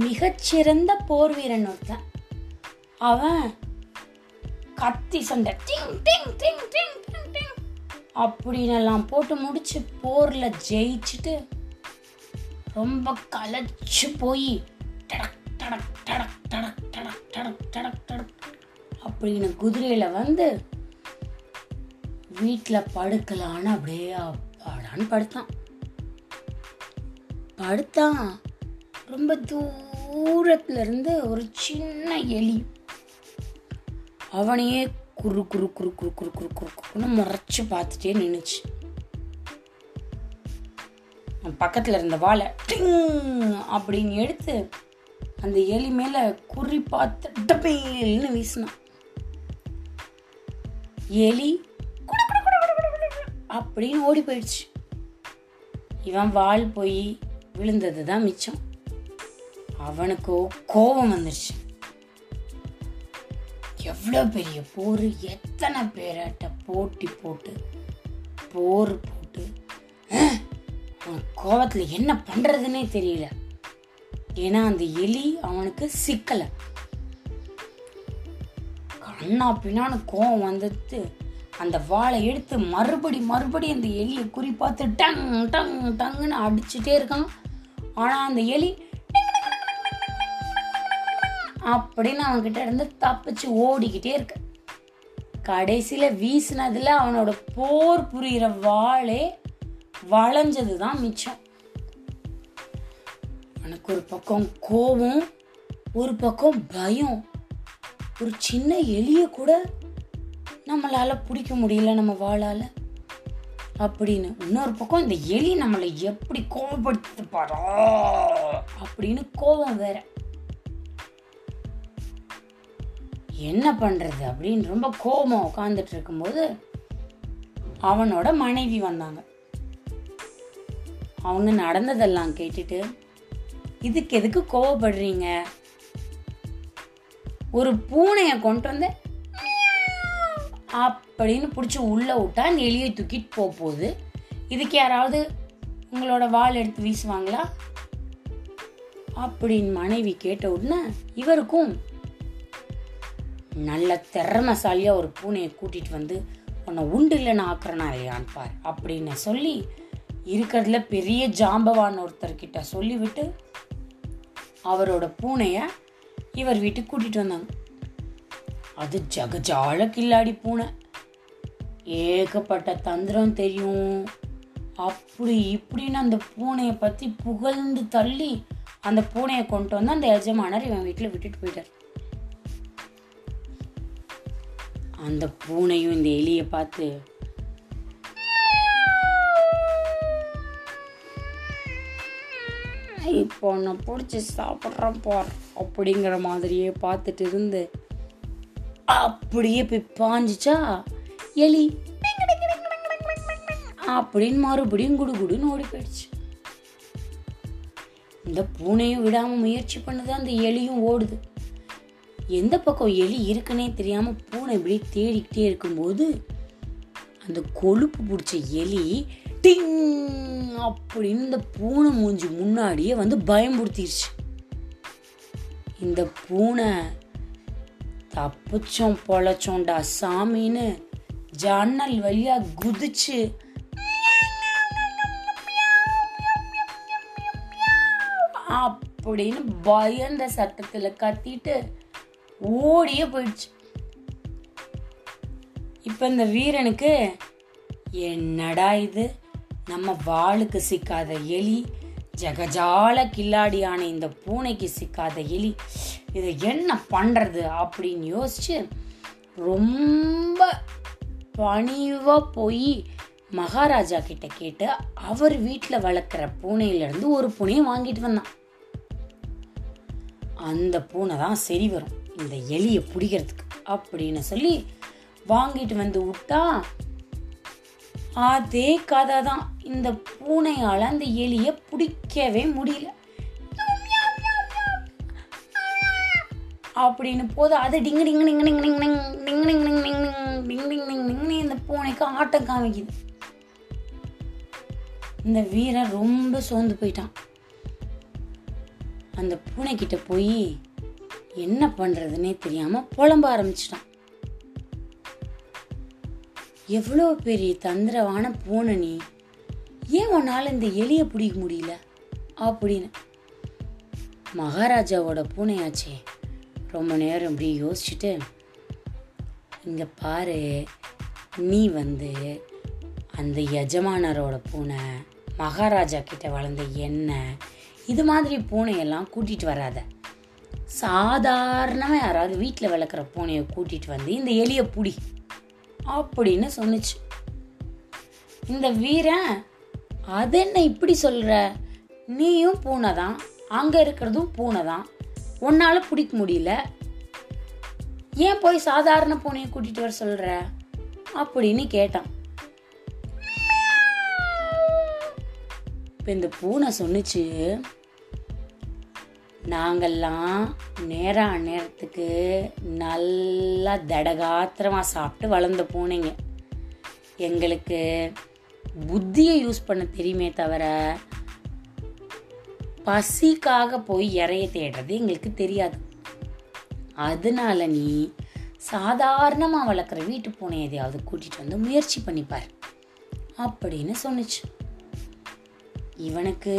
மிகச்சிறந்த போர் வீரன் ஒருத்தன். அவன் கத்தி சண்டை. டிங் டிங் டிங் டிங் டிங் டிங். அப்படின்னு எல்லாம் போட்டு முடிச்சு போர்ல ஜெயிச்சுட்டு ரொம்ப கலைச்சு போய் டடக் டடக் டடக் டடக் டடக் டடக் டடக் டடக் அப்படின்னு குதிரையில வந்து வீட்டில் படுக்கலான்னு அப்படியே அப்பாடான்னு படுத்தான். படுத்தான். ரொம்ப தூ இருந்து ஒரு சின்ன எலி. அவனையே குறு குறு குறு குறு குறு குறு குறு குறுன்னு முறைச்சு பார்த்துட்டே நின்றுச்சு பக்கத்தில் இருந்த வாழை டிங் அப்படின்னு எடுத்து அந்த எலி மேலே குறி பார்த்து டப்பேல்னு வீசினான். எலி அப்படின்னு ஓடி போயிடுச்சு. இவன் வாள் போய் விழுந்தது தான் மிச்சம். அவனுக்கு கோபம் வந்துருச்சு. எவ்வளோ பெரிய போர் எத்தனை பேராட்ட போட்டி போட்டு போர் போட்டு அவன் கோபத்தில் என்ன பண்ணுறதுனே தெரியல. ஏன்னா அந்த எலி அவனுக்கு சிக்கலை. கண்ணா பின்னான்னு கோவம் வந்துட்டு அந்த வாழை எடுத்து மறுபடி மறுபடி அந்த எலியை குறி பார்த்து டங் டங் டங்குன்னு அடிச்சுட்டே இருக்கான். ஆனால் அந்த எலி அப்படின்னு அவன்கிட்ட இருந்து தப்பிச்சு ஓடிக்கிட்டே இருக்கு. கடைசியில வீசினதுல அவனோட போர் புரியிற வாளே வளைஞ்சது தான் மிச்சம். அவனுக்கு ஒரு பக்கம் கோபம் ஒரு பக்கம் பயம். ஒரு சின்ன எலிய கூட நம்மளால பிடிக்க முடியல நம்ம வாளால. அப்படின்னு இன்னொரு பக்கம் இந்த எலி நம்மளை எப்படி கோபப்படுத்து பாரா அப்படின்னு கோபம் வேற. என்ன பண்ணுறது அப்படின்னு ரொம்ப கோபம் உட்காந்துட்டு இருக்கும்போது அவனோட மனைவி வந்தாங்க. அவங்க நடந்ததெல்லாம் கேட்டுட்டு இதுக்கு எதுக்கு கோவப்படுறீங்க? ஒரு பூனையை கொண்டு வந்து அப்படின்னு பிடிச்சி உள்ள விட்டா அந்த எலியை தூக்கிட்டு போக போகுது. இதுக்கு யாராவது உங்களோட வாள் எடுத்து வீசுவாங்களா? அப்படின்னு மனைவி கேட்ட உடனே இவருக்கும் நல்ல திறமசாலியா ஒரு பூனையை கூட்டிகிட்டு வந்து உன்னை உண்டு இல்லைன்னு ஆக்குறனா இல்லையான்னு பார் அப்படின்னு சொல்லி இருக்கிறதுல பெரிய ஜாம்பவான் ஒருத்தர்கிட்ட சொல்லிவிட்டு அவரோட பூனையை இவர் வீட்டுக்கு கூட்டிகிட்டு வந்தாங்க. அது ஜகஜால கில்லாடி பூனை. ஏகப்பட்ட தந்திரம் தெரியும். அப்படி இப்படின்னு அந்த பூனையை பற்றி புகழ்ந்து தள்ளி அந்த பூனையை கொண்டு வந்து அந்த எஜமானர் இவன் வீட்டில் விட்டுட்டு போயிட்டார். அந்த பூனையும் இந்த எலியை பார்த்து இப்போ நான் பிடிச்சி சாப்பிட்றேன் பார் அப்படிங்கிற மாதிரியே பார்த்துட்டு இருந்து அப்படியே போய் பாஞ்சிச்சா எலி அப்படின்னு மறுபடியும் குடு குடுன்னு ஓடி போயிடுச்சு. இந்த பூனையும் விடாமல் முயற்சி பண்ணுது அந்த எலியும் ஓடுது. எந்த பக்கம் எலி இருக்குன்னே தெரியாமல் பூனை இப்படி தேடிக்கிட்டே இருக்கும்போது அந்த கொழுப்பு பிடிச்ச எலி டிங் அப்படின்னு இந்த பூனை மூஞ்சி முன்னாடியே வந்து பயம்படுத்திருச்சு இந்த பூனை தப்பிச்சோம் பொழைச்சோண்டா சாமின்னு ஜன்னல் வழியா குதிச்சு அப்படின்னு பயந்த சத்தத்தில் கத்திட்டு ஓடியே போயிடுச்சு. இப்ப இந்த வீரனுக்கு என்னடா இது? நம்ம வாளுக்கு சிக்காத எலி ஜகஜால கில்லாடியான இந்த பூனைக்கு சிக்காத எலி இதை என்ன பண்றது அப்படின்னு யோசிச்சு ரொம்ப பணிவா போய் மகாராஜா கிட்ட கேட்டு அவர் வீட்டில் வளர்க்குற பூனையிலேருந்து ஒரு பூனையை வாங்கிட்டு வந்தான். அந்த பூனை தான் சரி வரும். இந்த எலியை பிடிக்கிறதுக்கு அப்படின்னு சொல்லி வாங்கிட்டு வந்து விட்டா அதே கதை தான் இந்த பூனையால் அந்த எலியை பிடிக்கவே முடியல அப்படின்னு போது அது டிங்கு டிங்கு டிங்கு டிங்கு டிங் டிங் டிங் டிங் டிங் டிங் டிங் டிங் டிங்கு இந்த பூனைக்கு ஆட்டம் காமிக்குது இந்த வீரன் ரொம்ப சோர்ந்து போயிட்டான் அந்த பூனைக்கிட்ட போய் என்ன பண்றதுன்னே தெரியாம புலம்ப ஆரம்பிச்சிட்டான். எவ்வளோ பெரிய தந்திரவான பூனை நீ ஏன் உன்னால இந்த எலியை பிடிக்க முடியல? அப்படின்னு. மகாராஜாவோட பூனையாச்சே ரொம்ப நேரம் இப்படி யோசிச்சுட்டு இங்க பாரு நீ வந்து அந்த எஜமானரோட பூனை மகாராஜா கிட்ட வளர்ந்த எண்ணெய் இது மாதிரி பூனையெல்லாம் கூட்டிட்டு வராத. சாதாரணமாக யாராவது வீட்டில் வளர்க்குற பூனையை கூட்டிகிட்டு வந்து இந்த எலியை புடி அப்படின்னு சொன்னுச்சு. இந்த வீரன் அது என்ன இப்படி சொல்கிற நீயும் பூனை தான். அங்கே இருக்கிறதும் பூனை தான். உன்னால் பிடிக்க முடியல. ஏன் போய் சாதாரண பூனையை கூட்டிகிட்டு வர சொல்கிற அப்படின்னு கேட்டான். இப்போ இந்த பூனை சொன்னுச்சு நாங்கெல்லாம் நேரம் நேரத்துக்கு நல்லா தடகாத்திரமாக சாப்பிட்டு வளர்ந்த பூனைங்க. எங்களுக்கு புத்தியை யூஸ் பண்ண தெரியுமே தவிர பசிக்காக போய் இறைய தேடுறது எங்களுக்கு தெரியாது. அதனால நீ சாதாரணமாக வளர்க்குற வீட்டு பூனை எதையாவது கூட்டிகிட்டு வந்து முயற்சி பண்ணிப்பார் அப்படின்னு சொன்னுச்சு. இவனுக்கு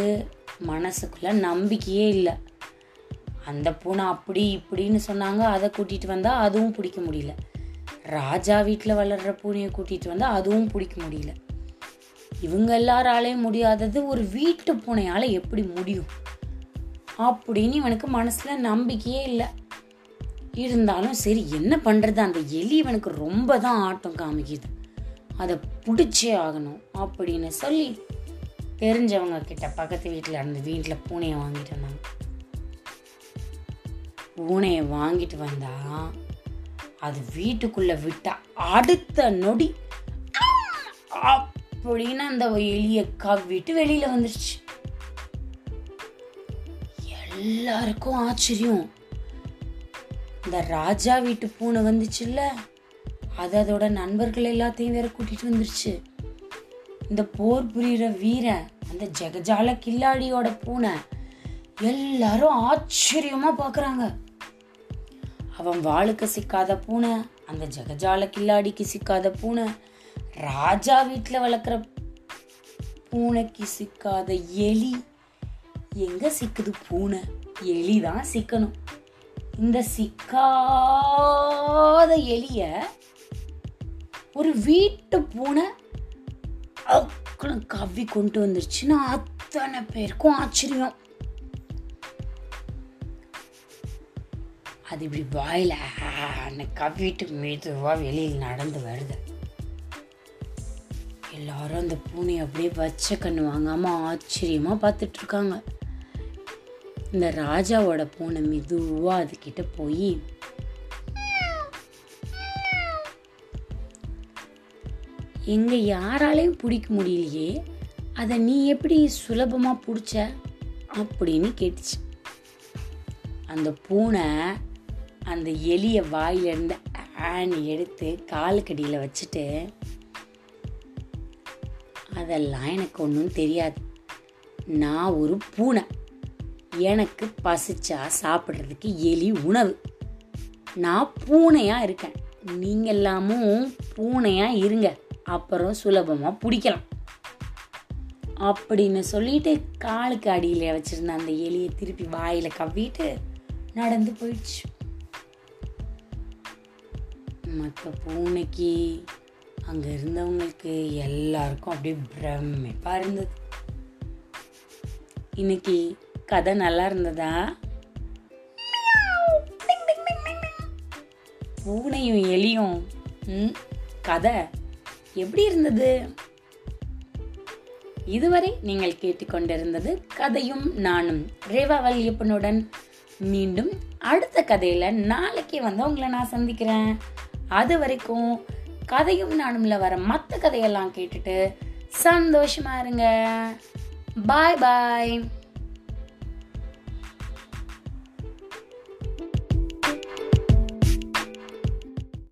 மனசுக்குள்ள நம்பிக்கையே இல்லை. அந்த பூனை அப்படி இப்படின்னு சொன்னாங்க அதை கூட்டிகிட்டு வந்தால் அதுவும் பிடிக்க முடியல. ராஜா வீட்டில் வளர்கிற பூனையை கூட்டிகிட்டு வந்தால் அதுவும் பிடிக்க முடியல. இவங்க எல்லாராலையும் முடியாதது ஒரு வீட்டு பூனையால் எப்படி முடியும்? அப்படின்னு இவனுக்கு மனசில் நம்பிக்கையே இல்லை. இருந்தாலும் சரி என்ன பண்ணுறது அந்த எலி இவனுக்கு ரொம்ப தான் ஆட்டம் காமிக்குது. அதை பிடிச்சே ஆகணும் அப்படின்னு சொல்லி தெரிஞ்சவங்க கிட்ட பக்கத்து வீட்டில் அந்த வீட்டில் பூனையை வாங்கிட்டு வந்தாங்க. பூனையை வாங்கிட்டு வந்தா அது வீட்டுக்குள்ள விட்டா அடுத்த நொடி அப்படின்னு அந்த எலிய கவ்விட்டு வெளியில வந்துருச்சு. எல்லாருக்கும் ஆச்சரியம். இந்த ராஜா வீட்டு பூனை வந்துச்சுல்ல அது அதோட நண்பர்கள் எல்லாத்தையும் வேற கூட்டிட்டு வந்துருச்சு. இந்த போர் புரியுற வீரன் அந்த ஜெகஜால கில்லாடியோட பூனை எல்லாரும் ஆச்சரியமா பாக்குறாங்க. அவன் வாளுக்கு சிக்காத பூனை அந்த ஜெகஜால கில்லாடிக்கு சிக்காத பூனை ராஜா வீட்டில் வளர்க்குற பூனைக்கு சிக்காத எலி. எங்க சிக்குது பூனை? எலி தான் சிக்கணும். இந்த சிக்காத எலிய ஒரு வீட்டு பூனை அக்குன்னு கவ்வி கொண்டு வந்துருச்சுன்னா அத்தனை பேருக்கும் ஆச்சரியம். அது இப்படி வாயில் ஆன்னு கவ்விட்டு மெதுவாக வெளியில் நடந்து வருது. எல்லாரும் அந்த பூனையை அப்படியே வச்ச கண்ணு வாங்காமல் ஆச்சரியமாக பார்த்துட்டு இருக்காங்க இந்த ராஜாவோட பூனை மெதுவாக அதுக்கிட்ட போய் எங்கள் யாராலையும் பிடிக்க முடியலையே அதை நீ எப்படி சுலபமாக பிடிச்ச? அப்படின்னு கேட்டுச்சு. அந்த பூனை அந்த எலிய வாயிலிருந்து ஆணி எடுத்து காலுக்கடியில் வச்சுட்டு அதெல்லாம் எனக்கு ஒன்றும் தெரியாது. நான் ஒரு பூனை. எனக்கு பசிச்சா சாப்பிட்றதுக்கு எலி உணவு. நான் பூனையாக இருக்கேன். நீங்க எல்லாமும் பூனையாக இருங்க. அப்புறம் சுலபமாக பிடிக்கலாம். அப்படின்னு சொல்லிட்டு காலுக்கு அடியில் வச்சுருந்த அந்த எலியை திருப்பி வாயில் கவ்விட்டு நடந்து போயிடுச்சு. மற்ற பூனைக்கு அங்க இருந்தவங்களுக்கு எல்லாருக்கும் அப்படியே பிரமிப்பா இருந்தது. இன்னைக்கு கதை நல்லா இருந்ததா? பூனையும் எலியும் ம், கதை எப்படி இருந்தது? இதுவரை நீங்கள் கேட்டுக்கொண்டிருந்தது கதையும் நானும் ரேவா வல்லியப்பனுடன். மீண்டும் அடுத்த கதையில நாளைக்கே வந்து உங்களை நான் சந்திக்கிறேன். அது வரைக்கும் கதையும் நானும்ல வர மற்ற கதையெல்லாம் கேட்டுட்டு சந்தோஷமா இருங்க. பாய் பாய்